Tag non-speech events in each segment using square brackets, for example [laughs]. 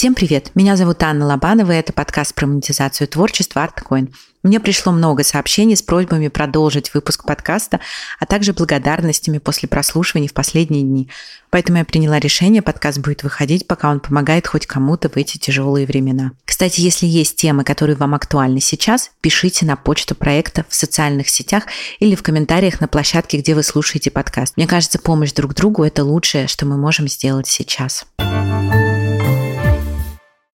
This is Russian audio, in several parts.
Всем привет! Меня зовут Анна Лобанова, и это подкаст про монетизацию творчества ArtCoin. Мне пришло много сообщений с просьбами продолжить выпуск подкаста, а также благодарностями после прослушивания в последние дни. Поэтому я приняла решение, подкаст будет выходить, пока он помогает хоть кому-то в эти тяжелые времена. Кстати, если есть темы, которые вам актуальны сейчас, пишите на почту проекта в социальных сетях или в комментариях на площадке, где вы слушаете подкаст. Мне кажется, помощь друг другу – это лучшее, что мы можем сделать сейчас.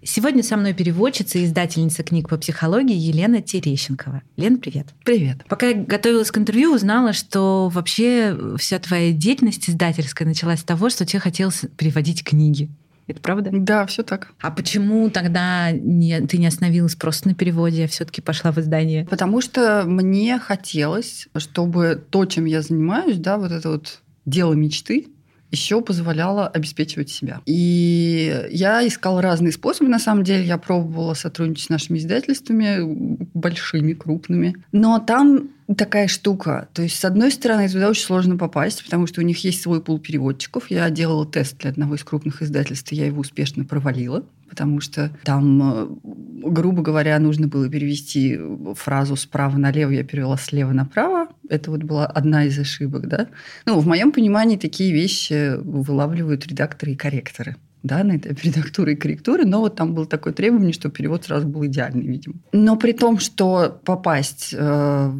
Сегодня со мной переводчица и издательница книг по психологии Елена Терещенкова. Лен, привет. Привет. Пока я готовилась к интервью, узнала, что вообще вся твоя деятельность издательская началась с того, что тебе хотелось переводить книги. Это правда? Да, все так. А почему тогда не, ты не остановилась просто на переводе, а все-таки пошла в издание? Потому что мне хотелось, чтобы то, чем я занимаюсь, да, вот это вот дело мечты, еще позволяло обеспечивать себя. И я искала разные способы, на самом деле. Я пробовала сотрудничать с нашими издательствами, большими, крупными. Но там такая штука. То есть, с одной стороны, туда очень сложно попасть, потому что у них есть свой пул переводчиков. Я делала тест для одного из крупных издательств, и я его успешно провалила, потому что там, э, грубо говоря, нужно было перевести фразу справа налево, я перевела слева направо. Это вот была одна из ошибок, да. Ну, в моем понимании такие вещи вылавливают редакторы и корректоры да, на этапе редактуры и корректуры, но вот там было такое требование, что перевод сразу был идеальный, видимо. Но при том, что попасть э,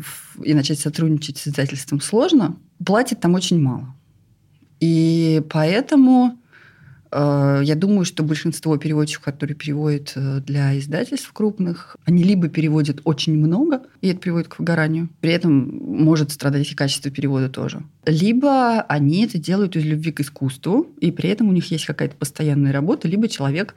и начать сотрудничать с издательством сложно, платят там очень мало. И поэтому Э, я думаю, что большинство переводчиков, которые переводят э, для издательств крупных, они либо переводят очень много, и это приводит к выгоранию. При этом может страдать и качество перевода тоже. Либо они это делают из любви к искусству, и при этом у них есть какая-то постоянная работа, либо человек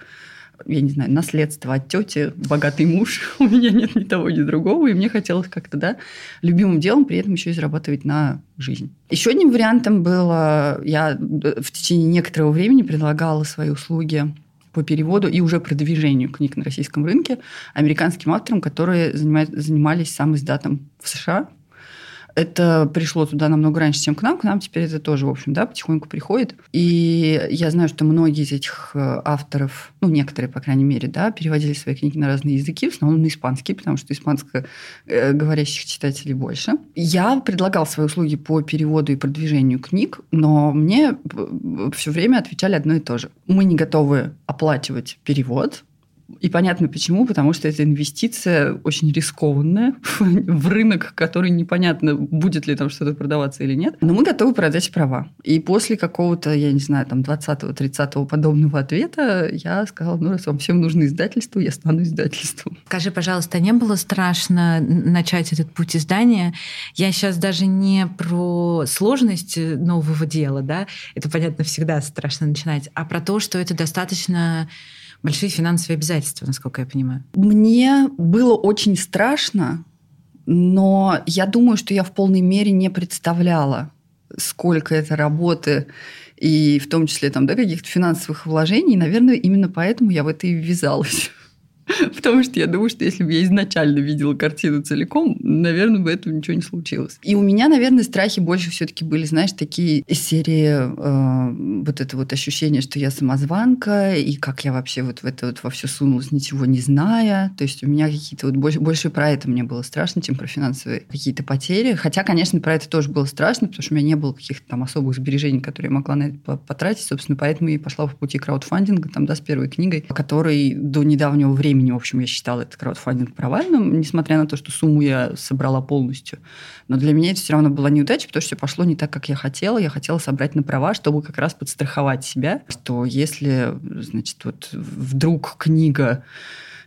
я не знаю, наследство от тети, богатый муж. [laughs] У меня нет ни того, ни другого. И мне хотелось как-то, да, любимым делом при этом еще и зарабатывать на жизнь. Еще одним вариантом было, я в течение некоторого времени предлагала свои услуги по переводу и уже продвижению книг на российском рынке американским авторам, которые занимались сам издатом в США. Это пришло туда намного раньше, чем к нам. К нам теперь это тоже, в общем, да, потихоньку приходит. И я знаю, что многие из этих э, авторов, ну, некоторые, по крайней мере, да, переводили свои книги на разные языки, в основном на испанский, потому что испанско э, говорящих читателей больше. Я предлагал свои услуги по переводу и продвижению книг, но мне э, все время отвечали одно и то же. Мы не готовы оплачивать перевод, и понятно почему, потому что это инвестиция очень рискованная [laughs] в рынок, который непонятно, будет ли там что-то продаваться или нет. Но мы готовы продать права. И после какого-то, я не знаю, там 20-30 подобного ответа я сказала, ну раз вам всем нужно издательство, я стану издательством. Скажи, пожалуйста, не было страшно начать этот путь издания? Я сейчас даже не про сложность нового дела, да, это, понятно, всегда страшно начинать, а про то, что это достаточно большие финансовые обязательства, насколько я понимаю. Мне было очень страшно, но я думаю, что я в полной мере не представляла, сколько это работы и в том числе там, да, каких-то финансовых вложений. Наверное, именно поэтому я в это и ввязалась. [laughs] Потому что я думаю, что если бы я изначально видела картину целиком, наверное, бы этого ничего не случилось. И у меня, наверное, страхи больше все-таки были, знаешь, такие из серии э, вот это вот ощущение, что я самозванка, и как я вообще вот в это вот во все сунулась, ничего не зная. То есть у меня какие-то вот больше, больше про это мне было страшно, чем про финансовые какие-то потери. Хотя, конечно, про это тоже было страшно, потому что у меня не было каких-то там особых сбережений, которые я могла на это потратить. Собственно, поэтому я пошла по пути краудфандинга, там, да, с первой книгой, которой до недавнего времени времени, в общем, я считала этот краудфандинг провальным, несмотря на то, что сумму я собрала полностью. Но для меня это все равно была неудача, потому что все пошло не так, как я хотела. Я хотела собрать на права, чтобы как раз подстраховать себя, что если, значит, вот вдруг книга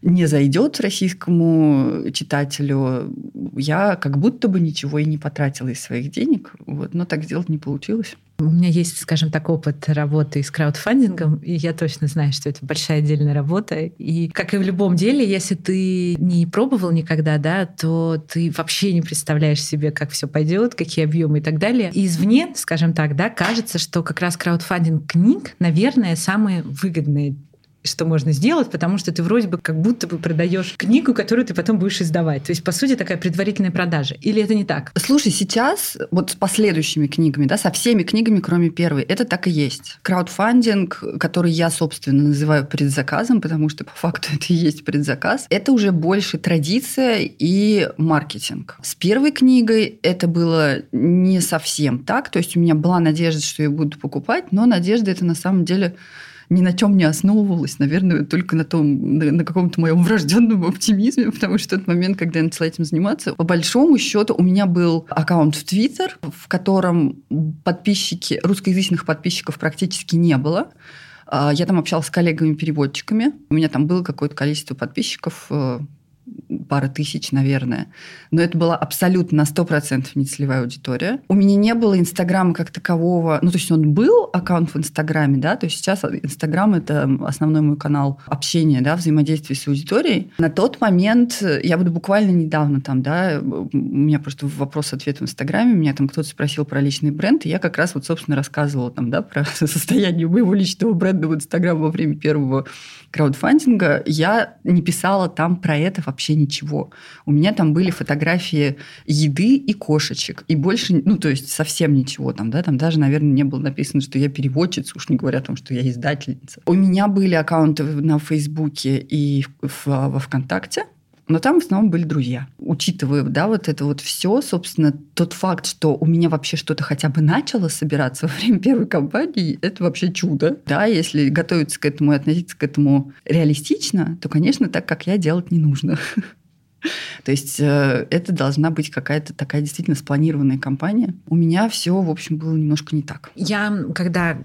не зайдет российскому читателю, я как будто бы ничего и не потратила из своих денег. Вот, но так сделать не получилось. У меня есть, скажем так, опыт работы с краудфандингом, и я точно знаю, что это большая отдельная работа. И как и в любом деле, если ты не пробовал никогда, да, то ты вообще не представляешь себе, как все пойдет, какие объемы и так далее. И извне, скажем так, да, кажется, что как раз краудфандинг книг, наверное, самые выгодные что можно сделать, потому что ты вроде бы как будто бы продаешь книгу, которую ты потом будешь издавать. То есть, по сути, такая предварительная продажа. Или это не так? Слушай, сейчас вот с последующими книгами, да, со всеми книгами, кроме первой, это так и есть. Краудфандинг, который я, собственно, называю предзаказом, потому что по факту [laughs] это и есть предзаказ, это уже больше традиция и маркетинг. С первой книгой это было не совсем так. То есть у меня была надежда, что ее будут покупать, но надежда это на самом деле ни на чем не основывалась, наверное, только на том, на, на каком-то моем [laughs] врожденном оптимизме, потому что тот момент, когда я начала этим заниматься, по большому счету у меня был аккаунт в Твиттер, в котором подписчики, русскоязычных подписчиков практически не было. А, я там общалась с коллегами-переводчиками. У меня там было какое-то количество подписчиков, э, пара тысяч, наверное. Но это была абсолютно на 100% не целевая аудитория. У меня не было Инстаграма как такового. Ну, то есть он был, аккаунт в Инстаграме, да, то есть сейчас Инстаграм – это основной мой канал общения, да, взаимодействия с аудиторией. На тот момент, я буду буквально недавно там, да, у меня просто вопрос-ответ в Инстаграме, меня там кто-то спросил про личный бренд, и я как раз вот, собственно, рассказывала там, да, про [laughs] состояние моего личного бренда в Инстаграм во время первого краудфандинга. Я не писала там про это вообще ничего. У меня там были фотографии еды и кошечек. И больше, ну, то есть совсем ничего там, да, там даже, наверное, не было написано, что я переводчица, уж не говоря о том, что я издательница. У меня были аккаунты на Фейсбуке и в, во ВКонтакте, но там в основном были друзья. Учитывая, да, вот это вот все, собственно, тот факт, что у меня вообще что-то хотя бы начало собираться [laughs] во время первой кампании, это вообще чудо. Да, если готовиться к этому и относиться к этому реалистично, то, конечно, так, как я, делать не нужно. [laughs] То есть э, это должна быть какая-то такая действительно спланированная кампания. У меня все, в общем, было немножко не так. Я, когда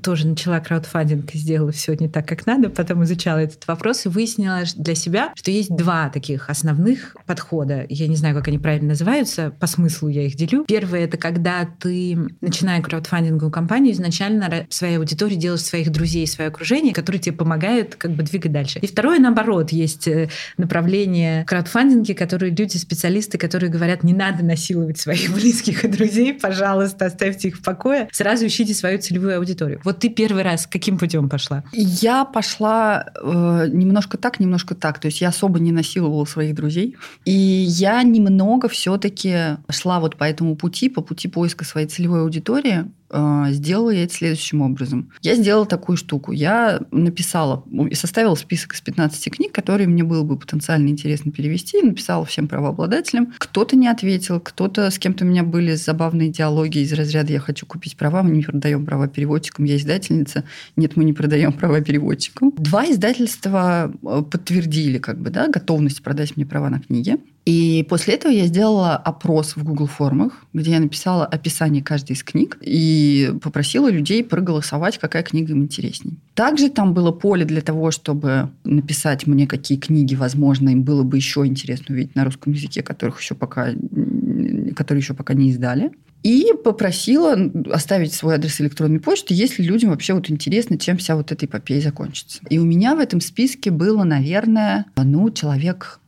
тоже начала краудфандинг и сделала все не так, как надо, потом изучала этот вопрос и выяснила для себя, что есть два таких основных подхода. Я не знаю, как они правильно называются, по смыслу я их делю. Первое — это когда ты, начиная краудфандинговую кампанию, изначально своей аудитории делаешь своих друзей, свое окружение, которые тебе помогают как бы двигать дальше. И второе, наоборот, есть э, направление краудфандинги, которые люди, специалисты, которые говорят, не надо насиловать своих [laughs] близких и друзей, пожалуйста, оставьте их в покое, сразу ищите свою целевую аудиторию. Вот ты первый раз каким путем пошла? Я пошла э, немножко так, немножко так. То есть я особо не насиловала своих друзей. И я немного все-таки шла вот по этому пути, по пути поиска своей целевой аудитории. А, сделала я это следующим образом. Я сделала такую штуку. Я написала и составила список из 15 книг, которые мне было бы потенциально интересно перевести. Написала всем правообладателям. Кто-то не ответил, кто-то с кем-то у меня были забавные диалоги из разряда «я хочу купить права, мы не продаем права переводчикам, я издательница». Нет, мы не продаем права переводчикам. Два издательства э, подтвердили как бы, да, готовность продать мне права на книги. И после этого я сделала опрос в Google формах, где я написала описание каждой из книг и попросила людей проголосовать, какая книга им интересней. Также там было поле для того, чтобы написать мне, какие книги, возможно, им было бы еще интересно увидеть на русском языке, которых еще пока, которые еще пока не издали. И попросила оставить свой адрес электронной почты, если людям вообще вот интересно, чем вся вот эта эпопея закончится. И у меня в этом списке было, наверное, ну, человек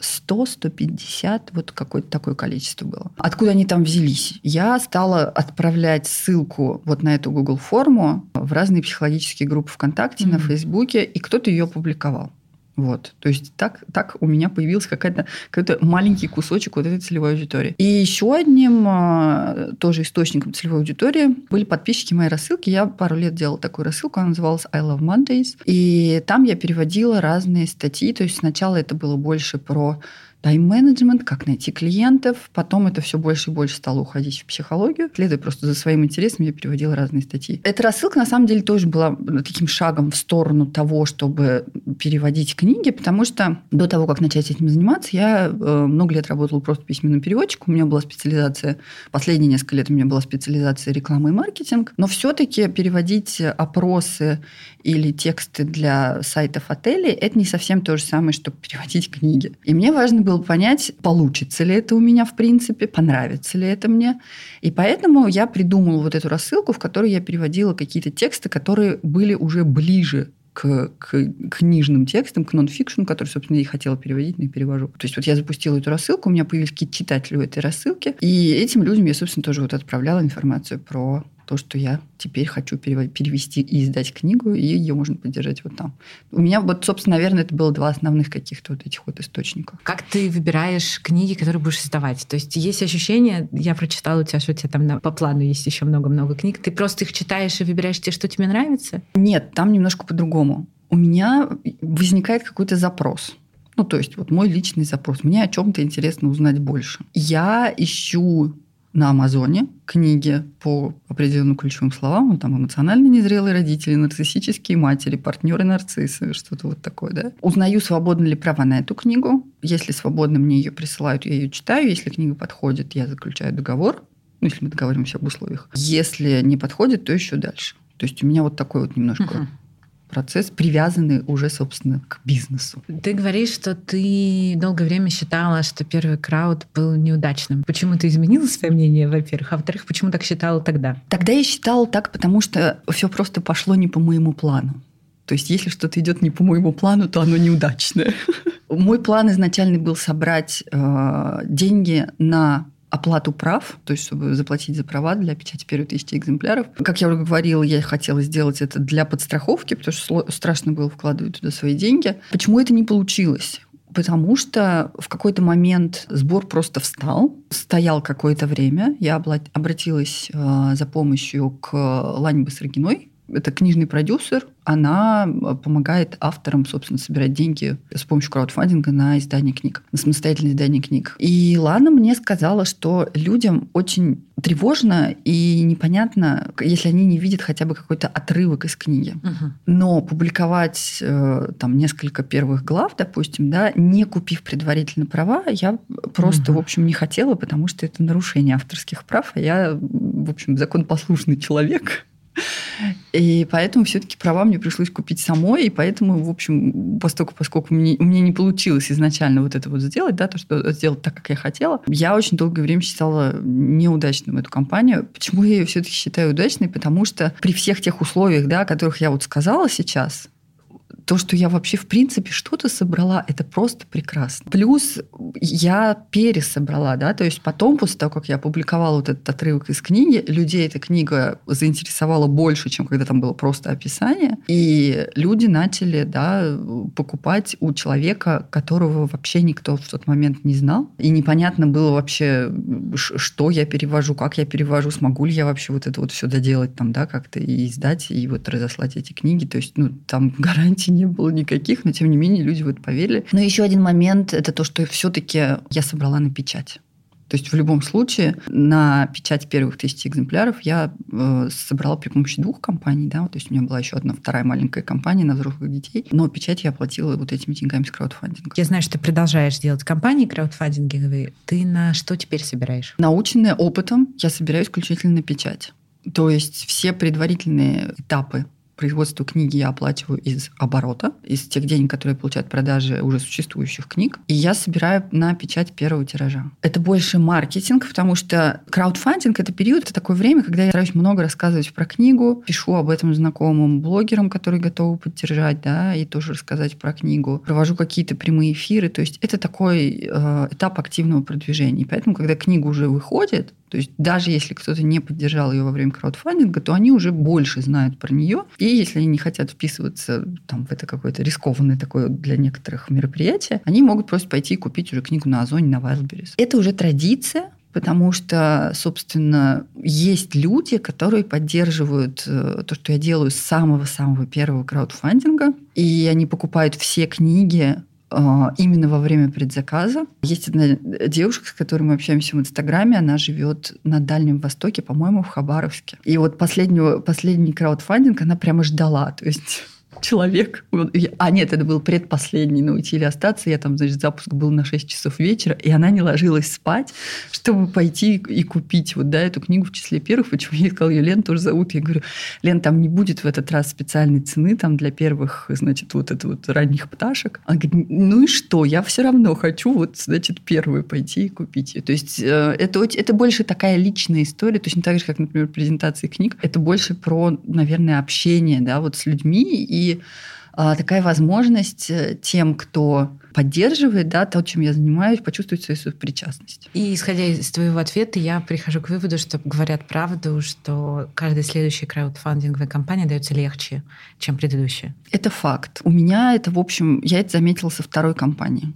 100-150, вот какое-то такое количество было. Откуда они там взялись? Я стала отправлять ссылку вот на эту Google форму в разные психологические группы ВКонтакте, mm-hmm. на Фейсбуке, и кто-то ее опубликовал. Вот. То есть так, так у меня появился какой-то какой маленький кусочек вот этой целевой аудитории. И еще одним а, тоже источником целевой аудитории были подписчики моей рассылки. Я пару лет делала такую рассылку, она называлась I Love Mondays. И там я переводила разные статьи. То есть сначала это было больше про тайм-менеджмент, как найти клиентов. Потом это все больше и больше стало уходить в психологию. Следуя просто за своим интересом, я переводила разные статьи. Эта рассылка, на самом деле, тоже была таким шагом в сторону того, чтобы переводить книги, потому что до того, как начать этим заниматься, я э, много лет работала просто письменным переводчиком. У меня была специализация, последние несколько лет у меня была специализация реклама и маркетинг. Но все-таки переводить опросы или тексты для сайтов отелей, это не совсем то же самое, что переводить книги. И мне важно было понять, получится ли это у меня в принципе, понравится ли это мне. И поэтому я придумала вот эту рассылку, в которой я переводила какие-то тексты, которые были уже ближе к, к книжным текстам, к нонфикшну, который, собственно, я и хотела переводить, но и перевожу. То есть вот я запустила эту рассылку, у меня появились какие-то читатели у этой рассылки, и этим людям я, собственно, тоже вот отправляла информацию про то, что я теперь хочу перевести и издать книгу, и ее можно поддержать вот там. У меня вот, собственно, наверное, это было два основных каких-то вот этих вот источника. Как ты выбираешь книги, которые будешь издавать? То есть есть ощущение, я прочитала у тебя, что у тебя там на, по плану есть еще много-много книг, ты просто их читаешь и выбираешь те, что тебе нравится? Нет, там немножко по-другому. У меня возникает какой-то запрос. Ну, то есть вот мой личный запрос. Мне о чем-то интересно узнать больше. Я ищу на Амазоне книги по определенным ключевым словам, ну, там эмоционально незрелые родители, нарциссические матери, партнеры нарциссы, что-то вот такое, да. Узнаю, свободны ли права на эту книгу. Если свободно, мне ее присылают, я ее читаю. Если книга подходит, я заключаю договор. Ну, если мы договоримся об условиях. Если не подходит, то еще дальше. То есть у меня вот такой вот немножко uh-huh процесс, привязанный уже, собственно, к бизнесу. Ты говоришь, что ты долгое время считала, что первый крауд был неудачным. Почему ты изменила свое мнение, во-первых? А во-вторых, почему так считала тогда? Тогда я считала так, потому что все просто пошло не по моему плану. То есть, если что-то идет не по моему плану, то оно неудачное. [laughs] Мой план изначально был собрать э, деньги на оплату прав, то есть чтобы заплатить за права для печати первой тысячи экземпляров. Как я уже говорила, я хотела сделать это для подстраховки, потому что страшно было вкладывать туда свои деньги. Почему это не получилось? Потому что в какой-то момент сбор просто встал, стоял какое-то время. Я обратилась э, за помощью к Лане Басаргиной. Это книжный продюсер, она э, помогает авторам, собственно, собирать деньги с помощью краудфандинга на издание книг, на самостоятельное издание книг. И Лана мне сказала, что людям очень тревожно и непонятно, если они не видят хотя бы какой-то отрывок из книги. Угу. Но публиковать э, там несколько первых глав, допустим, да, не купив предварительно права, я просто, угу. в общем, не хотела, потому что это нарушение авторских прав, а я, в общем, законопослушный человек. И поэтому все-таки права мне пришлось купить самой, и поэтому, в общем, поскольку, поскольку мне, меня не получилось изначально вот это вот сделать, да, то, что сделать так, как я хотела, я очень долгое время считала неудачным эту компанию. Почему я ее все-таки считаю удачной? Потому что при всех тех условиях, да, о которых я вот сказала сейчас, то, что я вообще в принципе что-то собрала, это просто прекрасно. Плюс я пересобрала, да, то есть потом, после того, как я опубликовала вот этот отрывок из книги, людей эта книга заинтересовала больше, чем когда там было просто описание, и люди начали, да, покупать у человека, которого вообще никто в тот момент не знал, и непонятно было вообще, что я перевожу, как я перевожу, смогу ли я вообще вот это вот все доделать там, да, как-то и издать, и вот разослать эти книги, то есть, ну, там [laughs] гарантий не было никаких, но тем не менее люди в это поверили. Но еще один момент – это то, что все-таки я собрала на печать. То есть в любом случае на печать первых тысячи экземпляров я э, собрала при помощи двух компаний, да, то есть у меня была еще одна вторая маленькая компания на взрослых детей, но печать я оплатила вот этими деньгами с краудфандинга. Я знаю, что ты продолжаешь делать компании краудфандинговые. Ты на что теперь собираешь? Наученная опытом, я собираю исключительно на печать. То есть все предварительные этапы производство книги я оплачиваю из оборота, из тех денег, которые получают продажи уже существующих книг. И я собираю на печать первого тиража. Это больше маркетинг, потому что краудфандинг — это период, это такое время, когда я стараюсь много рассказывать про книгу, пишу об этом знакомым блогерам, которые готовы поддержать, да, и тоже рассказать про книгу. Провожу какие-то прямые эфиры. То есть это такой э, этап активного продвижения. Поэтому, когда книга уже выходит, то есть даже если кто-то не поддержал ее во время краудфандинга, то они уже больше знают про нее. И если они не хотят вписываться там, в это какое-то рискованное такое для некоторых мероприятие, они могут просто пойти и купить уже книгу на Озоне, на Wildberries. Это уже традиция, потому что, собственно, есть люди, которые поддерживают э, то, что я делаю с самого-самого первого краудфандинга, и они покупают все книги именно во время предзаказа. Есть одна девушка, с которой мы общаемся в Инстаграме, она живет на Дальнем Востоке, по-моему, в Хабаровске. И вот последнего, последний краудфандинг она прямо ждала. То есть человек. А нет, это был предпоследний на уйти или остаться. Я там, значит, запуск был на 6 часов вечера, и она не ложилась спать, чтобы пойти и купить вот, да, эту книгу в числе первых. Почему я сказала, ее Лен тоже зовут. Я говорю, Лен, там не будет в этот раз специальной цены там для первых, значит, вот это вот ранних пташек. Она говорит, ну и что, я все равно хочу вот, значит, первую пойти и купить ее. То есть э, это, это больше такая личная история, точно так же, как, например, презентации книг. Это больше про, наверное, общение, да, вот с людьми и а, такая возможность э, тем, кто поддерживает, да, то, чем я занимаюсь, почувствовать свою причастность. И исходя из твоего ответа, я прихожу к выводу, что говорят правду, что каждая следующая краудфандинговая компания дается легче, чем предыдущая. Это факт. У меня это, в общем, я это заметила со второй компании.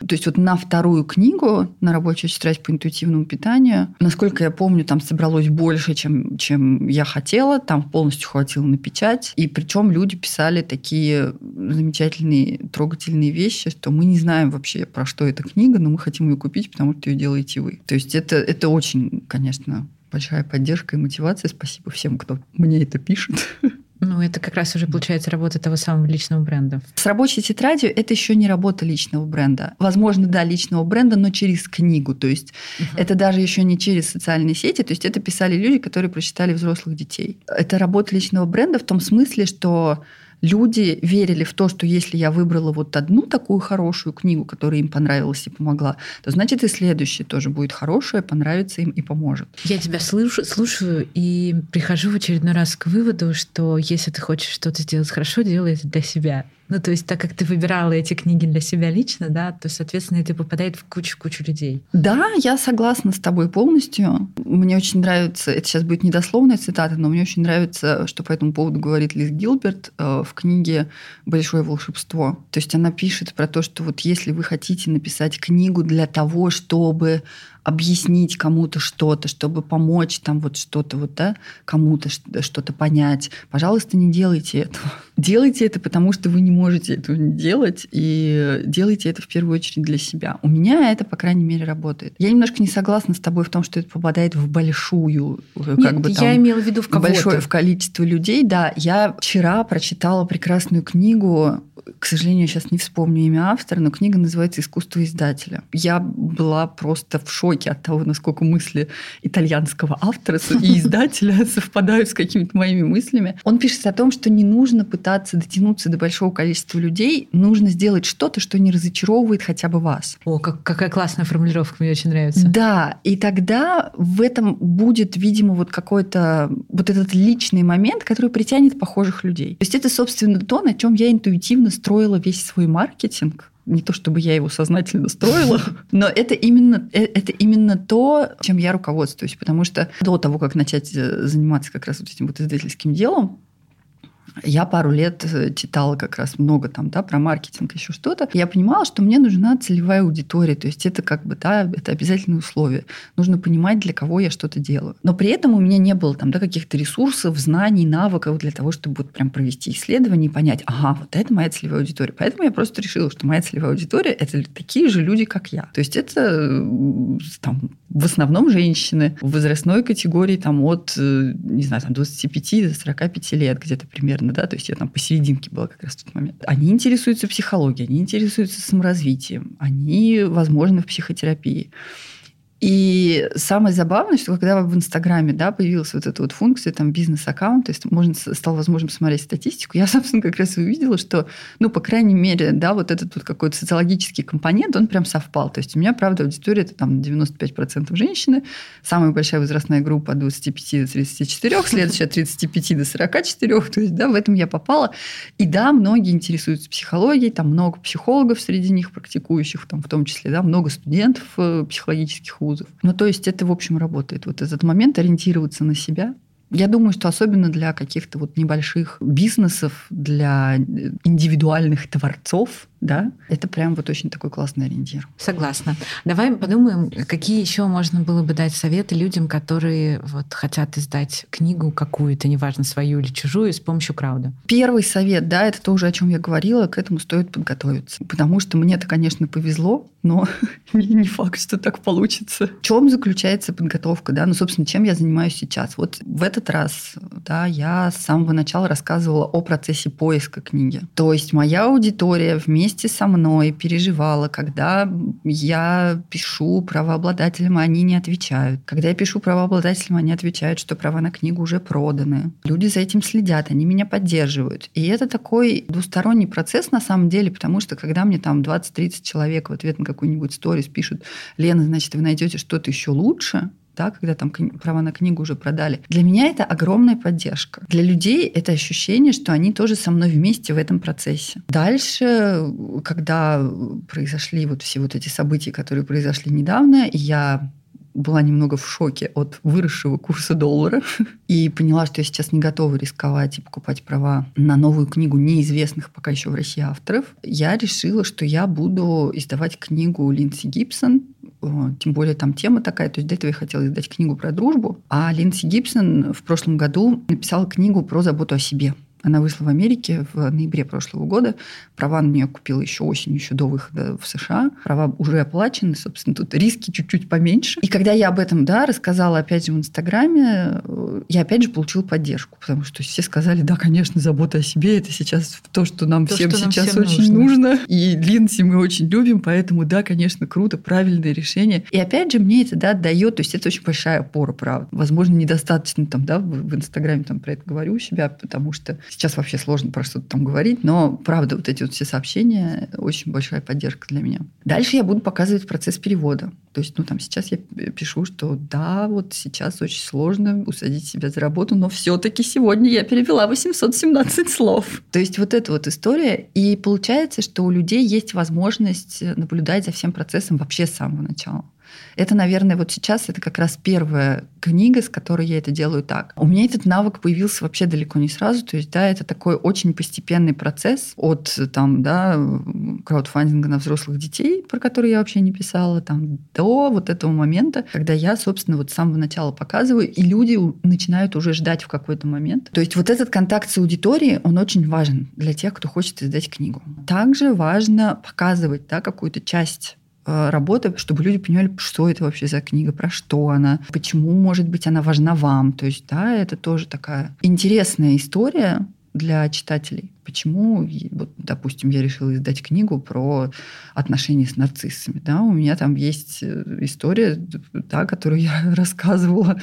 То есть вот на вторую книгу, на рабочую тетрадь по интуитивному питанию, насколько я помню, там собралось больше, чем, чем я хотела, там полностью хватило на печать. И причем люди писали такие замечательные, трогательные вещи, что мы не знаем вообще, про что эта книга, но мы хотим ее купить, потому что ее делаете вы. То есть это, это очень, конечно, большая поддержка и мотивация. Спасибо всем, кто мне это пишет. Ну, это как раз уже получается работа того самого личного бренда. С рабочей тетрадью это еще не работа личного бренда. Возможно, да, личного бренда, но через книгу. То есть угу. это даже еще не через социальные сети. То есть это писали люди, которые прочитали взрослых детей. Это работа личного бренда в том смысле, что люди верили в то, что если я выбрала вот одну такую хорошую книгу, которая им понравилась и помогла, то значит и следующая тоже будет хорошая, понравится им и поможет. Я тебя слышу, слушаю и прихожу в очередной раз к выводу, что если ты хочешь что-то сделать хорошо, делай это для себя. Ну, то есть, так как ты выбирала эти книги для себя лично, да, то, соответственно, это попадает в кучу-кучу людей. Да, я согласна с тобой полностью. Мне очень нравится, это сейчас будет недословная цитата, но мне очень нравится, что по этому поводу говорит Лиз Гилберт э, в книге «Большое волшебство». То есть она пишет про то, что вот если вы хотите написать книгу для того, чтобы объяснить кому-то что-то, чтобы помочь там вот что-то вот, да, кому-то что-то понять. Пожалуйста, не делайте этого. [laughs] Делайте это, потому что вы не можете этого не делать, и делайте это в первую очередь для себя. У меня это, по крайней мере, работает. Я немножко не согласна с тобой в том, что это попадает в большую, э, Нет, как бы там, я имела в виду в кого-то. большое в количество людей. Да, я вчера прочитала прекрасную книгу к сожалению, сейчас не вспомню имя автора, но книга называется «Искусство издателя». Я была просто в шоке от того, насколько мысли итальянского автора и издателя [laughs] совпадают с какими-то моими мыслями. Он пишет о том, что не нужно пытаться дотянуться до большого количества людей, нужно сделать что-то, что не разочаровывает хотя бы вас. О, как, какая классная формулировка, мне очень нравится. Да, и тогда в этом будет, видимо, вот какой-то вот этот личный момент, который притянет похожих людей. То есть это, собственно, то, на чем я интуитивно строила весь свой маркетинг. Не то чтобы я его сознательно строила, [laughs] но это именно, э, это именно то, чем я руководствуюсь. Потому что до того, как начать э, заниматься как раз вот этим вот издательским делом, я пару лет э, читала как раз много там, да, про маркетинг, еще что-то. Я понимала, что мне нужна целевая аудитория. То есть это как бы, да, это обязательное условие. Нужно понимать, для кого я что-то делаю. Но при этом у меня не было там, да, каких-то ресурсов, знаний, навыков для того, чтобы вот прям провести исследование и понять, ага, вот это моя целевая аудитория. Поэтому я просто решила, что моя целевая аудитория – это такие же люди, как я. То есть это э, там в основном женщины в возрастной категории там от, э, не знаю, там 25 до 45 лет где-то примерно, да, то есть я там посерединке была как раз в тот момент. Они интересуются психологией, они интересуются саморазвитием, они, возможно, в психотерапии. И самое забавное, что когда в Инстаграме да, появилась вот эта вот функция, там, бизнес-аккаунт, то есть можно, стало возможным смотреть статистику, я, [laughs] собственно, как раз увидела, что, ну, по крайней мере, да, вот этот вот какой-то социологический компонент, он прям совпал. То есть у меня, правда, аудитория это там 95% женщины, самая большая возрастная группа от 25 до 34, [laughs] следующая от 35 до 44, то есть, да, в этом я попала. И да, многие интересуются психологией, там много психологов среди них практикующих, там в том числе, да, много студентов э, психологических вузов, вузов. Ну, то есть это, в общем, работает. Вот этот момент ориентироваться на себя, я думаю, что особенно для каких-то вот небольших бизнесов, для индивидуальных творцов, да, это прям вот очень такой классный ориентир. Согласна. Давай подумаем, какие еще можно было бы дать советы людям, которые вот хотят издать книгу какую-то, неважно, свою или чужую, с помощью крауда. Первый совет, да, это тоже, о чем я говорила, к этому стоит подготовиться. Потому что мне-то, конечно, повезло, но [laughs] не факт, что так получится. В чем заключается подготовка, да? Ну, собственно, чем я занимаюсь сейчас? Вот в этот раз, да, я с самого начала рассказывала о процессе поиска книги. То есть моя аудитория вместе вместе со мной переживала, когда я пишу правообладателям, они не отвечают. Когда я пишу правообладателям, они отвечают, что права на книгу уже проданы. Люди за этим следят, они меня поддерживают. И это такой двусторонний процесс на самом деле, потому что когда мне там 20-30 человек в ответ на какой-нибудь сторис пишут, Лена, значит, вы найдете что-то еще лучше, да, когда там права на книгу уже продали. Для меня это огромная поддержка. Для людей это ощущение, что они тоже со мной вместе в этом процессе. Дальше, когда произошли вот все вот эти события, которые произошли недавно, я была немного в шоке от выросшего курса доллара [laughs] и поняла, что я сейчас не готова рисковать и покупать права на новую книгу неизвестных пока еще в России авторов, я решила, что я буду издавать книгу Линдси Гибсон, тем более там тема такая, то есть до этого я хотела издать книгу про дружбу, а Линдси Гибсон в прошлом году написала книгу про заботу о себе. Она вышла в Америке в ноябре прошлого года. Права на нее купила еще осенью, еще до выхода в США. Права уже оплачены, собственно, тут риски чуть-чуть поменьше. И когда я об этом, да, рассказала опять же в Инстаграме, я опять же получила поддержку, потому что все сказали, да, конечно, забота о себе – это сейчас то, что нам то, всем что сейчас нам всем очень нужно. нужно. И Линси мы очень любим, поэтому, да, конечно, круто, правильное решение. И опять же, мне это, да, дает, то есть это очень большая опора, правда. Возможно, недостаточно там, да, в Инстаграме там про это говорю у себя, потому что Сейчас вообще сложно про что-то там говорить, но правда, вот эти вот все сообщения очень большая поддержка для меня. Дальше я буду показывать процесс перевода. То есть, ну, там сейчас я пишу, что да, вот сейчас очень сложно усадить себя за работу, но все-таки сегодня я перевела 817 слов. То есть, вот эта вот история. И получается, что у людей есть возможность наблюдать за всем процессом вообще с самого начала. Это, наверное, вот сейчас это как раз первая книга, с которой я это делаю так. У меня этот навык появился вообще далеко не сразу. То есть, да, это такой очень постепенный процесс от там, да, краудфандинга на взрослых детей, про который я вообще не писала, там, до вот этого момента, когда я, собственно, вот с самого начала показываю, и люди начинают уже ждать в какой-то момент. То есть вот этот контакт с аудиторией, он очень важен для тех, кто хочет издать книгу. Также важно показывать да, какую-то часть Э, работы, чтобы люди понимали, что это вообще за книга, про что она, почему, может быть, она важна вам. То есть, да, это тоже такая интересная история для читателей. Почему, вот, допустим, я решила издать книгу про отношения с нарциссами. Да? У меня там есть э, история, та, которую я [laughs] рассказывала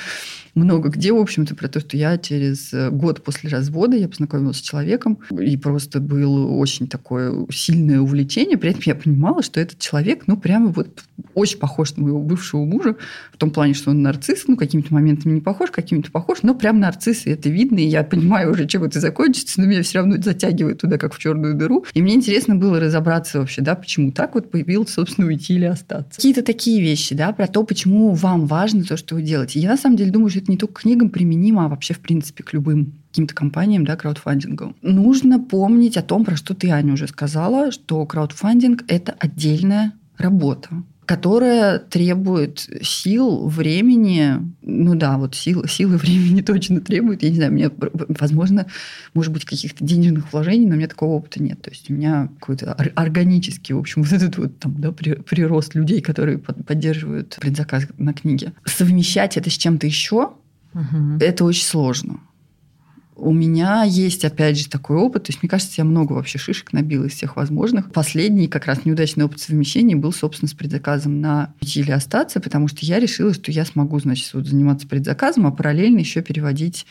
много где, в общем-то, про то, что я через э, год после развода я познакомилась с человеком, и просто было очень такое сильное увлечение. При этом я понимала, что этот человек, ну, прямо вот очень похож на моего бывшего мужа, в том плане, что он нарцисс, ну, какими-то моментами не похож, какими-то похож, но прям нарцисс, и это видно, и я понимаю уже, чем это закончится, но меня все равно затягивает затягивает туда, как в черную дыру. И мне интересно было разобраться вообще, да, почему так вот появилось, собственно, уйти или остаться. Какие-то такие вещи, да, про то, почему вам важно то, что вы делаете. Я на самом деле думаю, что это не только книгам применимо, а вообще, в принципе, к любым каким-то компаниям, да, краудфандингу. Нужно помнить о том, про что ты, Аня, уже сказала, что краудфандинг – это отдельная работа которая требует сил, времени. Ну да, вот сил, силы [laughs] времени точно требует. Я не знаю, мне, возможно, может быть, каких-то денежных вложений, но у меня такого опыта нет. То есть у меня какой-то органический, в общем, [laughs] вот этот вот там, да, прирост людей, которые поддерживают предзаказ на книги. Совмещать это с чем-то еще, угу. это очень сложно. У меня есть, опять же, такой опыт. То есть, мне кажется, я много вообще шишек набила из всех возможных. Последний как раз неудачный опыт совмещения был, собственно, с предзаказом на или остаться, потому что я решила, что я смогу, значит, вот заниматься предзаказом, а параллельно еще переводить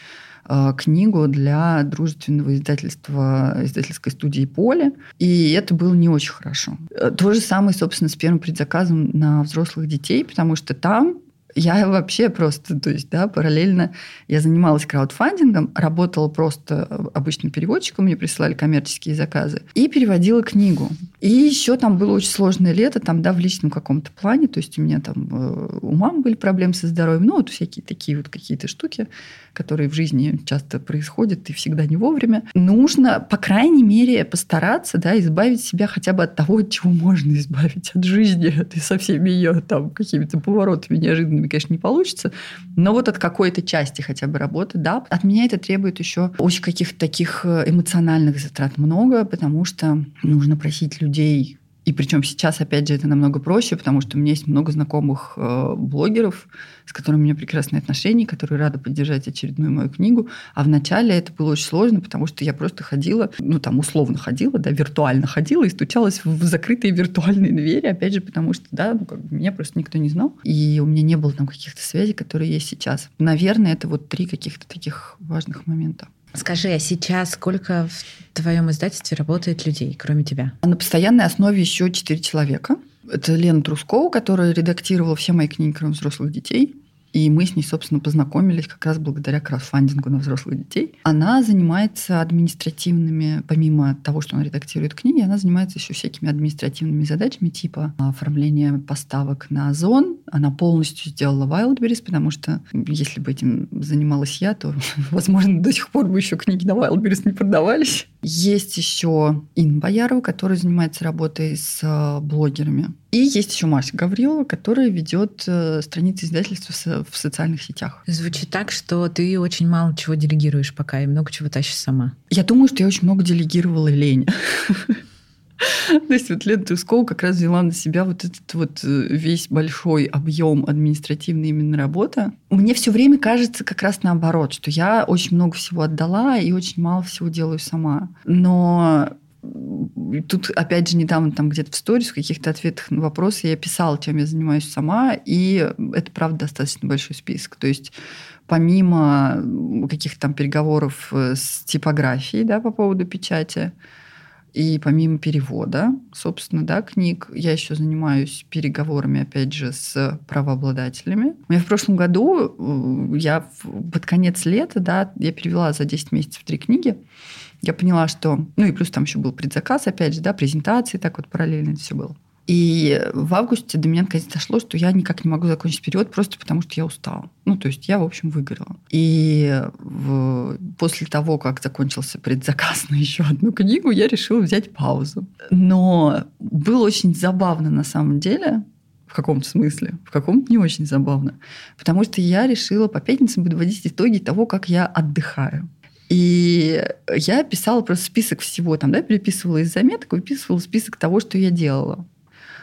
э, книгу для дружественного издательства, издательской студии «Поле». И это было не очень хорошо. Э, то же самое, собственно, с первым предзаказом на взрослых детей, потому что там я вообще просто, то есть, да, параллельно я занималась краудфандингом, работала просто обычным переводчиком, мне присылали коммерческие заказы, и переводила книгу. И еще там было очень сложное лето, там, да, в личном каком-то плане, то есть у меня там э, у мамы были проблемы со здоровьем, ну, вот всякие такие вот какие-то штуки, которые в жизни часто происходят и всегда не вовремя. Нужно, по крайней мере, постараться, да, избавить себя хотя бы от того, от чего можно избавить, от жизни, и со всеми ее там какими-то поворотами неожиданными конечно, не получится, но вот от какой-то части хотя бы работы, да. От меня это требует еще очень каких-то таких э, эмоциональных затрат много, потому что нужно просить людей и причем сейчас, опять же, это намного проще, потому что у меня есть много знакомых э, блогеров, с которыми у меня прекрасные отношения, которые рады поддержать очередную мою книгу. А вначале это было очень сложно, потому что я просто ходила, ну там условно ходила, да, виртуально ходила и стучалась в закрытые виртуальные двери, опять же, потому что, да, ну как бы меня просто никто не знал. И у меня не было там каких-то связей, которые есть сейчас. Наверное, это вот три каких-то таких важных момента. Скажи, а сейчас сколько в твоем издательстве работает людей, кроме тебя? На постоянной основе еще четыре человека. Это Лена Трускова, которая редактировала все мои книги, кроме взрослых детей. И мы с ней, собственно, познакомились как раз благодаря краудфандингу на взрослых детей. Она занимается административными, помимо того, что она редактирует книги, она занимается еще всякими административными задачами, типа оформления поставок на Озон. Она полностью сделала Wildberries, потому что если бы этим занималась я, то, [laughs] возможно, до сих пор бы еще книги на Wildberries не продавались. Есть еще Инна Боярова, которая занимается работой с э, блогерами. И есть еще Маша Гаврилова, которая ведет э, страницы издательства в социальных сетях. Звучит так, что ты очень мало чего делегируешь пока и много чего тащишь сама. Я думаю, что я очень много делегировала Лене. [laughs] [laughs] То есть вот Лена Трускова как раз взяла на себя вот этот вот э, весь большой объем административной именно работы. Мне все время кажется как раз наоборот, что я очень много всего отдала и очень мало всего делаю сама. Но Тут, опять же, недавно там где-то в сторис, в каких-то ответах на вопросы я писала, чем я занимаюсь сама, и это, правда, достаточно большой список. То есть помимо каких-то там переговоров э, с типографией да, по поводу печати, и помимо перевода, собственно, да, книг, я еще занимаюсь переговорами, опять же, с правообладателями. У меня в прошлом году, э, я под конец лета, да, я перевела за 10 месяцев три книги. Я поняла, что... Ну и плюс там еще был предзаказ, опять же, да, презентации, так вот параллельно это все было. И в августе до меня наконец дошло, что я никак не могу закончить перевод просто потому, что я устала. Ну, то есть я, в общем, выиграла. И в... после того, как закончился предзаказ на еще одну книгу, я решила взять паузу. Но было очень забавно на самом деле, в каком-то смысле, в каком-то не очень забавно. Потому что я решила по пятницам подводить итоги того, как я отдыхаю. И я писала просто список всего, там, да, переписывала из заметок, выписывала список того, что я делала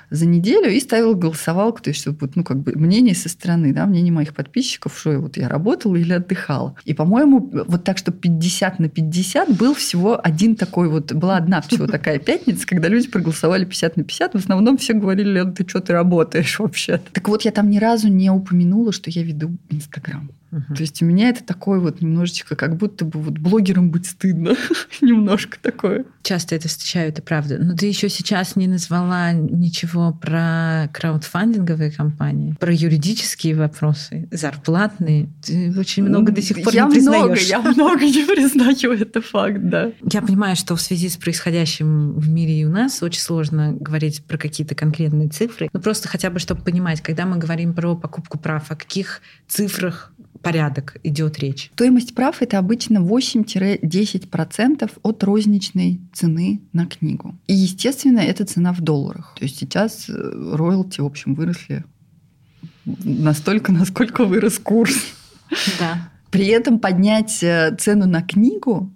за неделю и ставила голосовалку, то есть чтобы ну, как бы мнение со стороны, да, мнение моих подписчиков, что вот я работала или отдыхала. И, по-моему, вот так, что 50 на 50 был всего один такой вот, была одна всего такая пятница, когда люди проголосовали 50 на 50, в основном все говорили, Лен, ты что, ты работаешь вообще? Так вот, я там ни разу не упомянула, что я веду Инстаграм. Угу. То есть у меня это такое вот немножечко, как будто бы вот блогером быть стыдно. [laughs] Немножко такое. Часто это встречаю, это правда. Но ты еще сейчас не назвала ничего про краудфандинговые компании, про юридические вопросы, зарплатные. Ты очень много до сих пор я не признаешь. Много, я много не признаю, [laughs] это факт, да. Я понимаю, что в связи с происходящим в мире и у нас очень сложно говорить про какие-то конкретные цифры. Но просто хотя бы, чтобы понимать, когда мы говорим про покупку прав, о каких цифрах порядок идет речь? Стоимость прав это обычно 8-10% от розничной цены на книгу. И, естественно, это цена в долларах. То есть сейчас э, роялти, в общем, выросли настолько, насколько вырос курс. Да. При этом поднять э, цену на книгу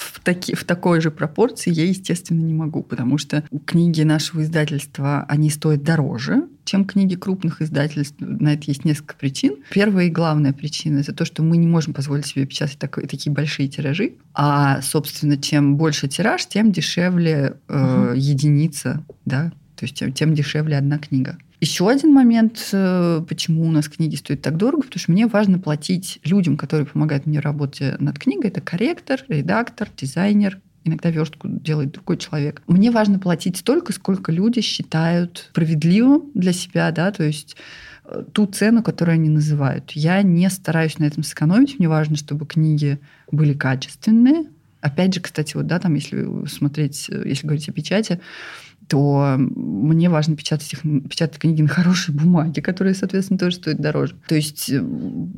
в, таки, в такой же пропорции я, естественно, не могу, потому что книги нашего издательства, они стоят дороже, чем книги крупных издательств. На это есть несколько причин. Первая и главная причина – это то, что мы не можем позволить себе печатать такой, такие большие тиражи. А, собственно, чем больше тираж, тем дешевле э, угу. единица, да, то есть тем, тем дешевле одна книга. Еще один момент, э, почему у нас книги стоят так дорого, потому что мне важно платить людям, которые помогают мне работе над книгой. Это корректор, редактор, дизайнер, иногда верстку делает другой человек. Мне важно платить столько, сколько люди считают справедливым для себя, да, то есть э, ту цену, которую они называют. Я не стараюсь на этом сэкономить. Мне важно, чтобы книги были качественные. Опять же, кстати, вот, да, там, если смотреть, э, если говорить о печати, то мне важно печатать, их, печатать книги на хорошей бумаге, которая, соответственно, тоже стоит дороже. То есть э,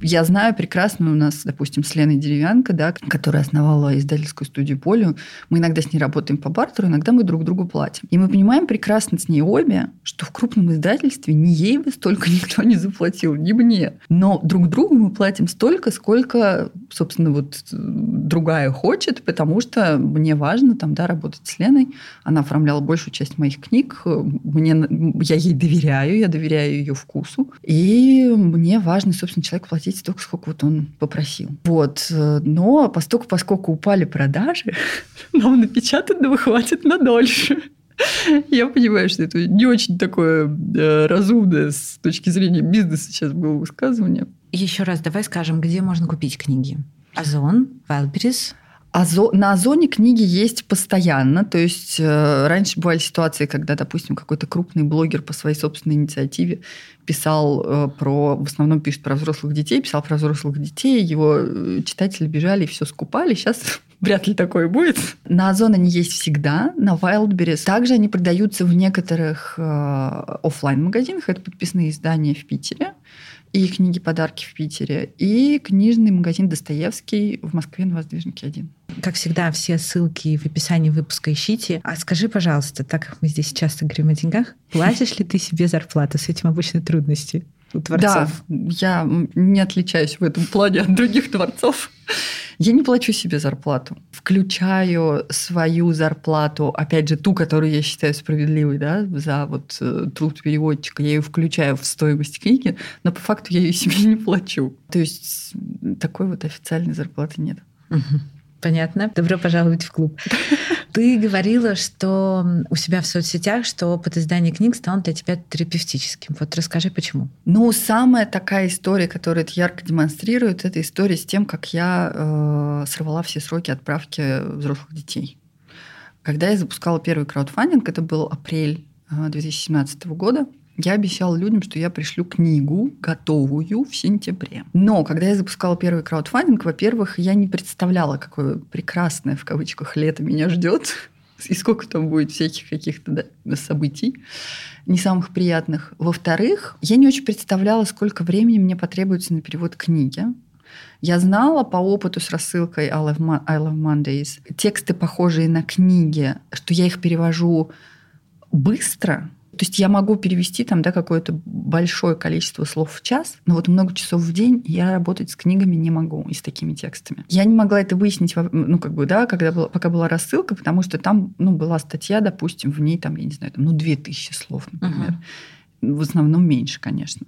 я знаю прекрасно у нас, допустим, с Леной Деревянко, да, которая основала издательскую студию Полю, мы иногда с ней работаем по бартеру, иногда мы друг другу платим. И мы понимаем прекрасно с ней обе, что в крупном издательстве ни ей бы столько [laughs] никто не заплатил, ни мне. Но друг другу мы платим столько, сколько, собственно, вот э, другая хочет, потому что мне важно там, да, работать с Леной. Она оформляла большую часть моих книг. Мне, я ей доверяю, я доверяю ее вкусу. И мне важно, собственно, человеку платить столько, сколько вот он попросил. Вот. Но поскольку, поскольку упали продажи, [laughs] нам напечатанного хватит на дольше. Я понимаю, что это не очень такое э, разумное с точки зрения бизнеса сейчас было высказывание. Еще раз давай скажем, где можно купить книги. Озон, Wildberries, Озо... На Озоне книги есть постоянно. То есть э, раньше бывали ситуации, когда, допустим, какой-то крупный блогер по своей собственной инициативе писал э, про, в основном пишет про взрослых детей, писал про взрослых детей, его э, читатели бежали и все скупали. Сейчас [laughs] вряд ли такое будет. На Озон они есть всегда, на Wildberries. Также они продаются в некоторых э, офлайн магазинах Это подписные издания в Питере и книги-подарки в Питере, и книжный магазин Достоевский в Москве на Воздвиженке 1. Как всегда, все ссылки в описании выпуска ищите. А скажи, пожалуйста, так как мы здесь часто говорим о деньгах, платишь ли ты себе зарплату? С этим обычно трудности творцов. Да, я не отличаюсь в этом плане от других творцов. Я не плачу себе зарплату. Включаю свою зарплату, опять же, ту, которую я считаю справедливой, да, за вот э, труд переводчика, я ее включаю в стоимость книги, но по факту я ее [laughs] себе не плачу. То есть такой вот официальной зарплаты нет. Угу. Понятно. Добро пожаловать в клуб. [laughs] Ты говорила, что у себя в соцсетях, что опыт издания книг стал для тебя терапевтическим. Вот расскажи, почему. Ну, самая такая история, которая это ярко демонстрирует, это история с тем, как я э, сорвала все сроки отправки взрослых детей. Когда я запускала первый краудфандинг, это был апрель 2017 э, года, я обещала людям, что я пришлю книгу готовую в сентябре. Но когда я запускала первый краудфандинг, во-первых, я не представляла, какое прекрасное в кавычках лето меня ждет [laughs] и сколько там будет всяких каких-то да, событий не самых приятных. Во-вторых, я не очень представляла, сколько времени мне потребуется на перевод книги. Я знала по опыту с рассылкой I Love, I Love Mondays тексты, похожие на книги, что я их перевожу быстро – то есть я могу перевести там да, какое-то большое количество слов в час, но вот много часов в день я работать с книгами не могу и с такими текстами. Я не могла это выяснить, ну, как бы, да, когда была, пока была рассылка, потому что там, ну, была статья, допустим, в ней там, я не знаю, там, ну, 2000 слов, например. Uh-huh в основном меньше, конечно.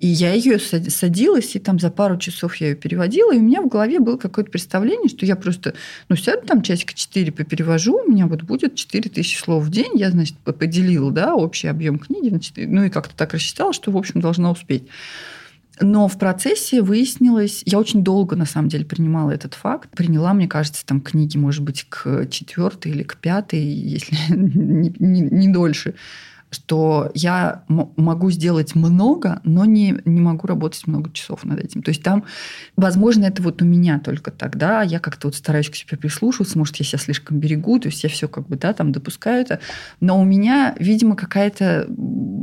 И я ее садилась, и там за пару часов я ее переводила, и у меня в голове было какое-то представление, что я просто, ну, сяду там часика 4 поперевожу, у меня вот будет 4 тысячи слов в день, я, значит, поделила, да, общий объем книги, значит, ну, и как-то так рассчитала, что, в общем, должна успеть. Но в процессе выяснилось, я очень долго, на самом деле, принимала этот факт. Приняла, мне кажется, там книги, может быть, к четвертой или к пятой, если [laughs] не, не, не дольше что я могу сделать много, но не, не могу работать много часов над этим. То есть там, возможно, это вот у меня только тогда, я как-то вот стараюсь к себе прислушиваться, может, я себя слишком берегу, то есть я все как бы, да, там допускаю это, но у меня, видимо, какая-то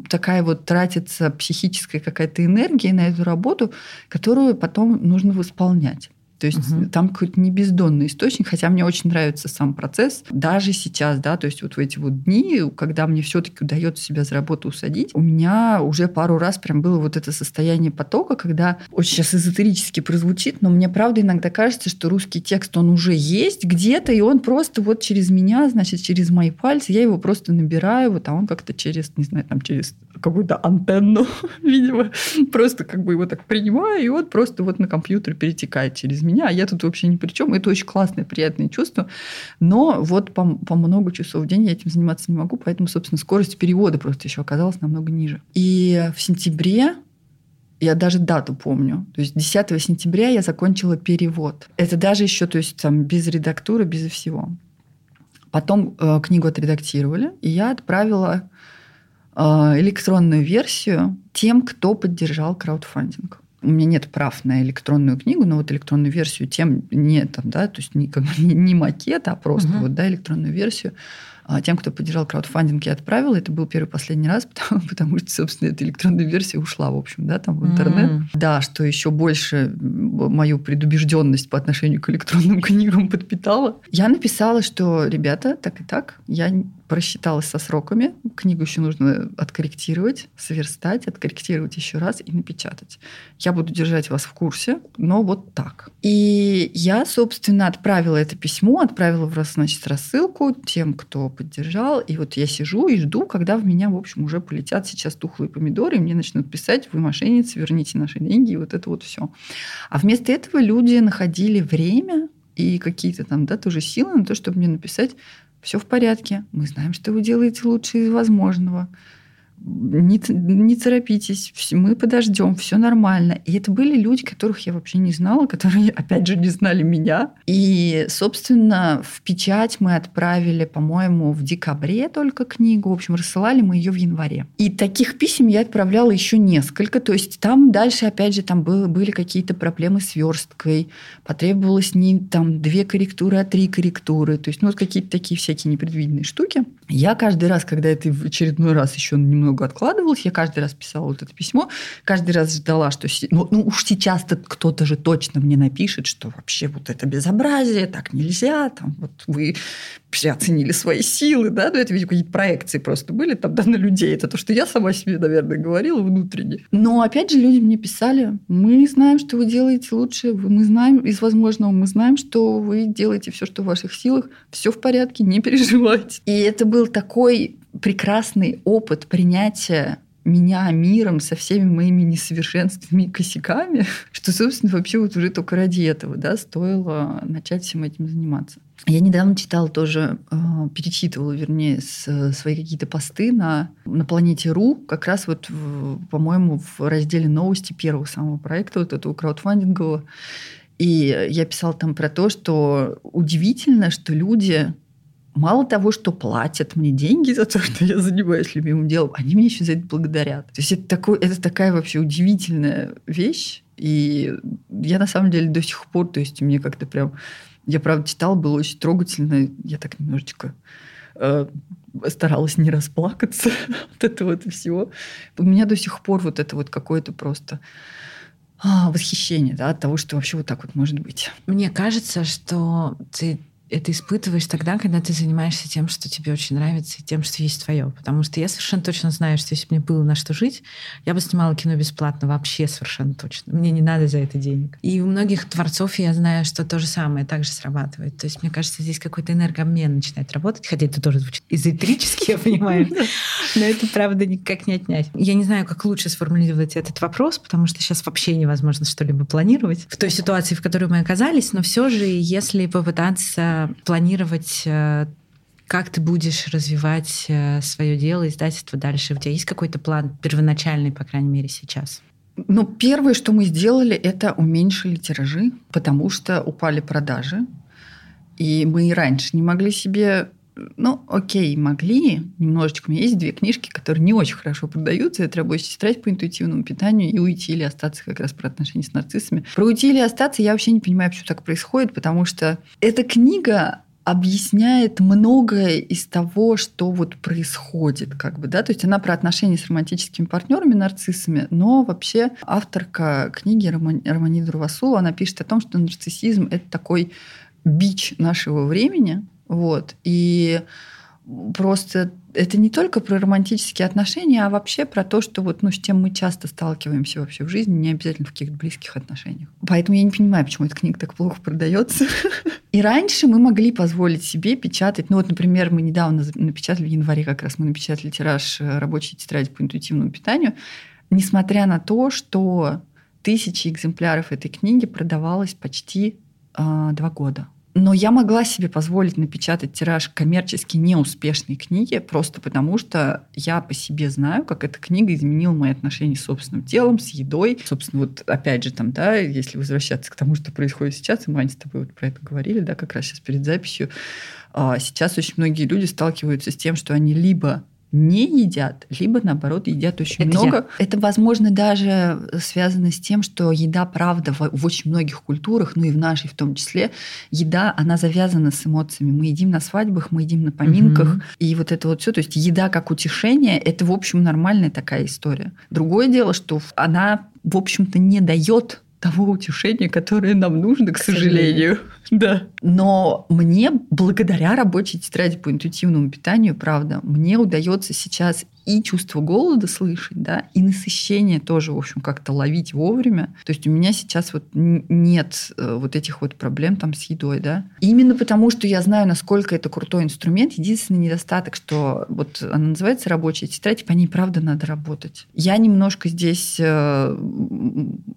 такая вот тратится психическая какая-то энергия на эту работу, которую потом нужно восполнять. То есть угу. там какой-то не бездонный источник, хотя мне очень нравится сам процесс. Даже сейчас, да, то есть вот в эти вот дни, когда мне все-таки удается себя за работу усадить, у меня уже пару раз прям было вот это состояние потока, когда очень сейчас эзотерически прозвучит, но мне правда иногда кажется, что русский текст, он уже есть где-то, и он просто вот через меня, значит, через мои пальцы, я его просто набираю, вот, а он как-то через, не знаю, там через какую-то антенну, [laughs] видимо, просто как бы его так принимаю, и он просто вот на компьютер перетекает через меня меня, а я тут вообще ни при чем. Это очень классное, приятное чувство. Но вот по, по много часов в день я этим заниматься не могу, поэтому, собственно, скорость перевода просто еще оказалась намного ниже. И в сентябре я даже дату помню. То есть 10 сентября я закончила перевод. Это даже еще, то есть там без редактуры, без всего. Потом э, книгу отредактировали, и я отправила э, электронную версию тем, кто поддержал краудфандинг у меня нет прав на электронную книгу, но вот электронную версию тем нет, там, да, то есть не, как бы, [laughs] не, не макет, а просто uh-huh. вот, да, электронную версию. А тем, кто поддержал краудфандинг, я отправила. Это был первый последний раз, [laughs] потому, потому что, собственно, эта электронная версия ушла, в общем, да, там в интернет. Mm-hmm. Да, что еще больше мою предубежденность по отношению к электронным [laughs] книгам подпитала. Я написала, что, ребята, так и так, я просчиталась со сроками. Книгу еще нужно откорректировать, сверстать, откорректировать еще раз и напечатать. Я буду держать вас в курсе, но вот так. И я, собственно, отправила это письмо, отправила в значит, рассылку тем, кто поддержал. И вот я сижу и жду, когда в меня, в общем, уже полетят сейчас тухлые помидоры, и мне начнут писать, вы мошенницы, верните наши деньги, и вот это вот все. А вместо этого люди находили время и какие-то там, да, тоже силы на то, чтобы мне написать, все в порядке, мы знаем, что вы делаете лучше из возможного. Не, не торопитесь, мы подождем, все нормально. И это были люди, которых я вообще не знала, которые, [laughs] опять же, не знали меня. И, собственно, в печать мы отправили, по-моему, в декабре только книгу. В общем, рассылали мы ее в январе. И таких писем я отправляла еще несколько. То есть там дальше, опять же, там было, были какие-то проблемы с версткой. Потребовалось не там две корректуры, а три корректуры. То есть, ну, вот какие-то такие всякие непредвиденные штуки. Я каждый раз, когда это в очередной раз еще немного откладывалось, я каждый раз писала вот это письмо, каждый раз ждала, что ну, ну уж сейчас-то кто-то же точно мне напишет, что вообще вот это безобразие, так нельзя, там вот вы переоценили свои силы, да, ну это, видимо, какие-то проекции просто были там, да, на людей. Это то, что я сама себе, наверное, говорила внутренне. Но, опять же, люди мне писали, мы знаем, что вы делаете лучше, мы знаем из возможного, мы знаем, что вы делаете все, что в ваших силах, все в порядке, не переживайте. И это был такой прекрасный опыт принятия меня миром со всеми моими несовершенствами и косяками, [laughs] что, собственно, вообще вот уже только ради этого да, стоило начать всем этим заниматься. Я недавно читала тоже, э, перечитывала, вернее, свои какие-то посты на, на планете РУ, как раз вот, по-моему, в разделе новости первого самого проекта, вот этого краудфандингового. И я писала там про то, что удивительно, что люди мало того, что платят мне деньги за то, [laughs] что я занимаюсь любимым делом, они мне еще за это благодарят. То есть это, такой, это такая вообще удивительная вещь. И я на самом деле до сих пор, то есть мне как-то прям... Я, правда, читала, было очень трогательно. Я так немножечко э, старалась не расплакаться [laughs] от этого вот всего. У меня до сих пор вот это вот какое-то просто а, восхищение да, от того, что вообще вот так вот может быть. Мне кажется, что ты это испытываешь тогда, когда ты занимаешься тем, что тебе очень нравится, и тем, что есть твое. Потому что я совершенно точно знаю, что если бы мне было на что жить, я бы снимала кино бесплатно вообще совершенно точно. Мне не надо за это денег. И у многих творцов я знаю, что то же самое также срабатывает. То есть, мне кажется, здесь какой-то энергообмен начинает работать, хотя это тоже звучит эзотерически, я понимаю. [laughs] Но это, правда, никак не отнять. Я не знаю, как лучше сформулировать этот вопрос, потому что сейчас вообще невозможно что-либо планировать в той ситуации, в которой мы оказались, но все же, если попытаться планировать э, как ты будешь развивать э, свое дело, издательство дальше? У тебя есть какой-то план первоначальный, по крайней мере, сейчас? Ну, первое, что мы сделали, это уменьшили тиражи, потому что упали продажи. И мы и раньше не могли себе ну, окей, могли немножечко. У меня есть две книжки, которые не очень хорошо продаются. Это «Рабочая тетрадь по интуитивному питанию» и «Уйти или остаться» как раз про отношения с нарциссами. Про «Уйти или остаться» я вообще не понимаю, почему так происходит, потому что эта книга объясняет многое из того, что вот происходит, как бы, да, то есть она про отношения с романтическими партнерами, нарциссами, но вообще авторка книги Романида Рувасула, она пишет о том, что нарциссизм – это такой бич нашего времени, вот. И просто это не только про романтические отношения, а вообще про то, что вот, ну, с чем мы часто сталкиваемся вообще в жизни, не обязательно в каких-то близких отношениях. Поэтому я не понимаю, почему эта книга так плохо продается. [laughs] И раньше мы могли позволить себе печатать, ну вот, например, мы недавно напечатали в январе как раз мы напечатали тираж э, рабочей тетради по интуитивному питанию, несмотря на то, что тысячи экземпляров этой книги продавалось почти э, два года. Но я могла себе позволить напечатать тираж коммерчески неуспешной книги, просто потому что я по себе знаю, как эта книга изменила мои отношения с собственным телом, с едой. Собственно, вот опять же там, да, если возвращаться к тому, что происходит сейчас, и мы, Аня, с тобой вот про это говорили, да, как раз сейчас перед записью, а, сейчас очень многие люди сталкиваются с тем, что они либо не едят, либо наоборот едят очень это много. Я. Это, возможно, даже связано с тем, что еда, правда, в, в очень многих культурах, ну и в нашей в том числе, еда, она завязана с эмоциями. Мы едим на свадьбах, мы едим на поминках, угу. и вот это вот все. То есть еда как утешение, это, в общем, нормальная такая история. Другое дело, что она, в общем-то, не дает того утешения, которое нам нужно, к, к сожалению. сожалению. [laughs] Да. Но мне, благодаря рабочей тетради по интуитивному питанию, правда, мне удается сейчас и чувство голода слышать, да, и насыщение тоже, в общем, как-то ловить вовремя. То есть у меня сейчас вот нет э, вот этих вот проблем там с едой, да. Именно потому, что я знаю, насколько это крутой инструмент. Единственный недостаток, что вот она называется рабочая тетрадь, по ней правда надо работать. Я немножко здесь э,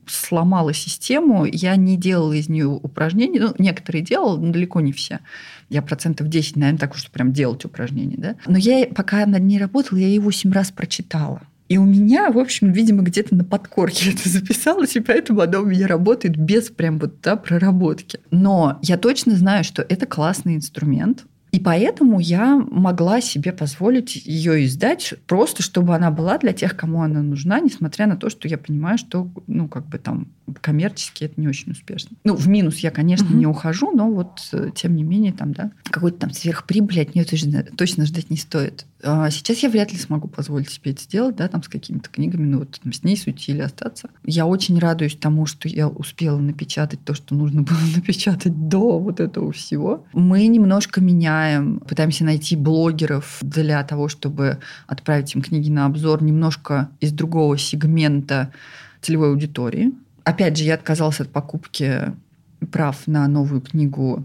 сломала систему, я не делала из нее упражнений, ну, некоторые делала, делала, но далеко не все. Я процентов 10, наверное, так, что прям делать упражнения, да. Но я, пока над ней работала, я ее 8 раз прочитала. И у меня, в общем, видимо, где-то на подкорке [laughs] это записалось, и поэтому оно у меня работает без прям вот да, проработки. Но я точно знаю, что это классный инструмент, и поэтому я могла себе позволить ее издать, просто чтобы она была для тех, кому она нужна, несмотря на то, что я понимаю, что, ну, как бы там коммерчески это не очень успешно. Ну, в минус я, конечно, угу. не ухожу, но вот, э, тем не менее, там, да, какой-то там сверхприбыли от нее точно, точно ждать не стоит. А сейчас я вряд ли смогу позволить себе это сделать, да, там с какими-то книгами, ну вот там, с ней суйти или остаться. Я очень радуюсь тому, что я успела напечатать то, что нужно было [laughs] напечатать до вот этого всего. Мы немножко меняем, пытаемся найти блогеров для того, чтобы отправить им книги на обзор немножко из другого сегмента целевой аудитории. Опять же, я отказалась от покупки прав на новую книгу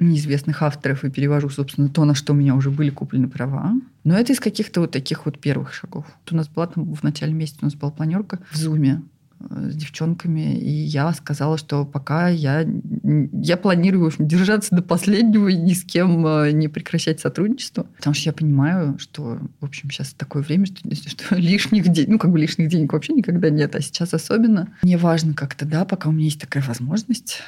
неизвестных авторов и перевожу, собственно, то, на что у меня уже были куплены права. Но это из каких-то вот таких вот первых шагов. У нас была там в начале месяца у нас была планерка в Зуме с девчонками, и я сказала, что пока я, я планирую, держаться до последнего и ни с кем э, не прекращать сотрудничество, потому что я понимаю, что, в общем, сейчас такое время, что, что [laughs] лишних денег, ну, как бы лишних денег вообще никогда нет, а сейчас особенно. Мне важно как-то, да, пока у меня есть такая возможность,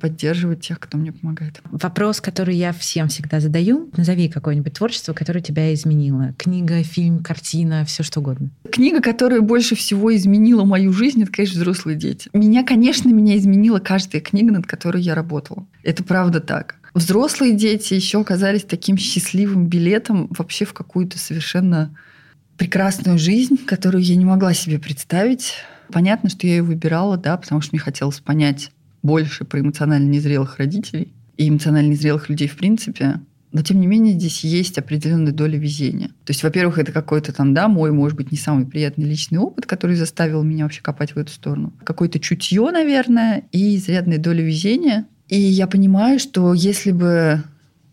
поддерживать тех, кто мне помогает. Вопрос, который я всем всегда задаю. Назови какое-нибудь творчество, которое тебя изменило. Книга, фильм, картина, все что угодно. Книга, которая больше всего изменила мою жизнь, это, конечно, «Взрослые дети». Меня, конечно, меня изменила каждая книга, над которой я работала. Это правда так. Взрослые дети еще оказались таким счастливым билетом вообще в какую-то совершенно прекрасную жизнь, которую я не могла себе представить. Понятно, что я ее выбирала, да, потому что мне хотелось понять, больше про эмоционально незрелых родителей и эмоционально незрелых людей в принципе. Но, тем не менее, здесь есть определенная доля везения. То есть, во-первых, это какой-то там, да, мой, может быть, не самый приятный личный опыт, который заставил меня вообще копать в эту сторону. Какое-то чутье, наверное, и изрядная доля везения. И я понимаю, что если бы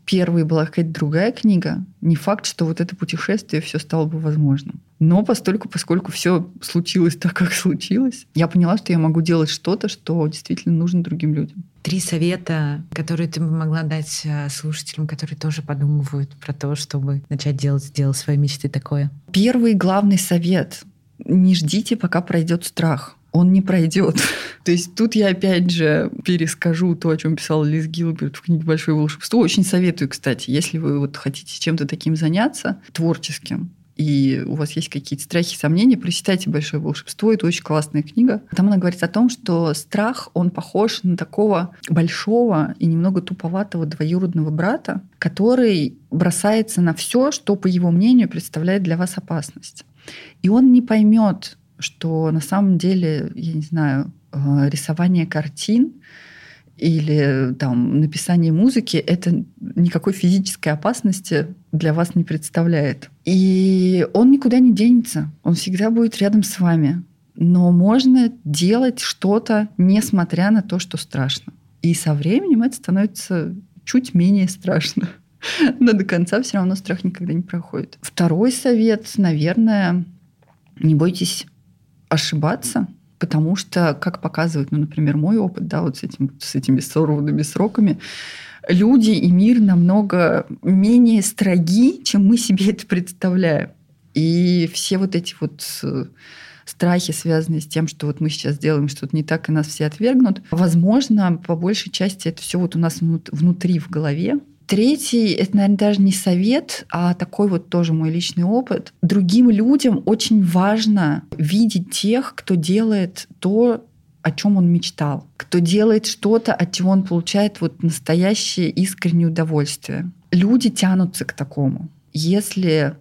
первой была какая-то другая книга, не факт, что вот это путешествие все стало бы возможным. Но постольку, поскольку все случилось так, как случилось, я поняла, что я могу делать что-то, что действительно нужно другим людям. Три совета, которые ты бы могла дать э, слушателям, которые тоже подумывают про то, чтобы начать делать, сделать свои мечты такое. Первый главный совет — не ждите, пока пройдет страх он не пройдет. [laughs] То есть тут я опять же перескажу то, о чем писал Лиз Гилберт в книге «Большое волшебство». Очень советую, кстати, если вы вот хотите чем-то таким заняться, творческим, и у вас есть какие-то страхи, сомнения, прочитайте «Большое волшебство». Это очень классная книга. Там она говорит о том, что страх, он похож на такого большого и немного туповатого двоюродного брата, который бросается на все, что, по его мнению, представляет для вас опасность. И он не поймет, что на самом деле, я не знаю, э, рисование картин или там написание музыки это никакой физической опасности для вас не представляет. И он никуда не денется, он всегда будет рядом с вами. Но можно делать что-то, несмотря на то, что страшно. И со временем это становится чуть менее страшно. Но до конца все равно страх никогда не проходит. Второй совет, наверное, не бойтесь ошибаться, потому что, как показывает, ну, например, мой опыт, да, вот с, этим, с этими сорванными сроками, люди и мир намного менее строги, чем мы себе это представляем. И все вот эти вот э, страхи, связанные с тем, что вот мы сейчас делаем что-то не так, и нас все отвергнут, возможно, по большей части это все вот у нас внутри в голове, Третий, это, наверное, даже не совет, а такой вот тоже мой личный опыт. Другим людям очень важно видеть тех, кто делает то, о чем он мечтал, кто делает что-то, от чего он получает вот настоящее искреннее удовольствие. Люди тянутся к такому. Если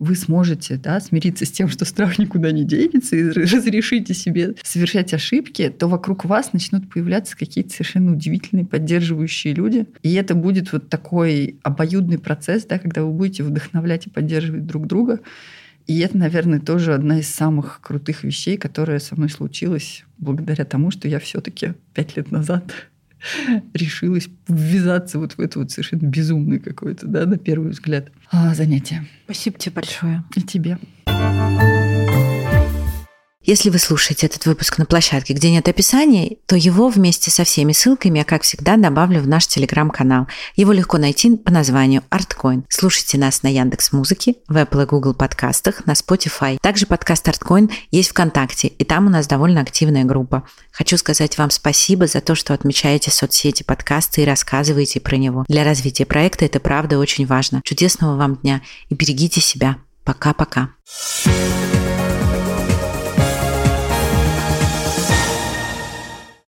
вы сможете да, смириться с тем, что страх никуда не денется, и разрешите себе совершать ошибки, то вокруг вас начнут появляться какие-то совершенно удивительные поддерживающие люди. И это будет вот такой обоюдный процесс, да, когда вы будете вдохновлять и поддерживать друг друга. И это, наверное, тоже одна из самых крутых вещей, которая со мной случилась благодаря тому, что я все-таки пять лет назад [laughs] решилась ввязаться вот в это вот совершенно безумное какое-то, да, на первый взгляд, а, занятие. Спасибо тебе большое. И тебе. Если вы слушаете этот выпуск на площадке, где нет описания, то его вместе со всеми ссылками я, как всегда, добавлю в наш телеграм-канал. Его легко найти по названию ArtCoin. Слушайте нас на Яндекс Музыке, в Apple и Google подкастах, на Spotify. Также подкаст ArtCoin есть ВКонтакте, и там у нас довольно активная группа. Хочу сказать вам спасибо за то, что отмечаете соцсети подкаста и рассказываете про него. Для развития проекта это правда очень важно. Чудесного вам дня и берегите себя. Пока-пока.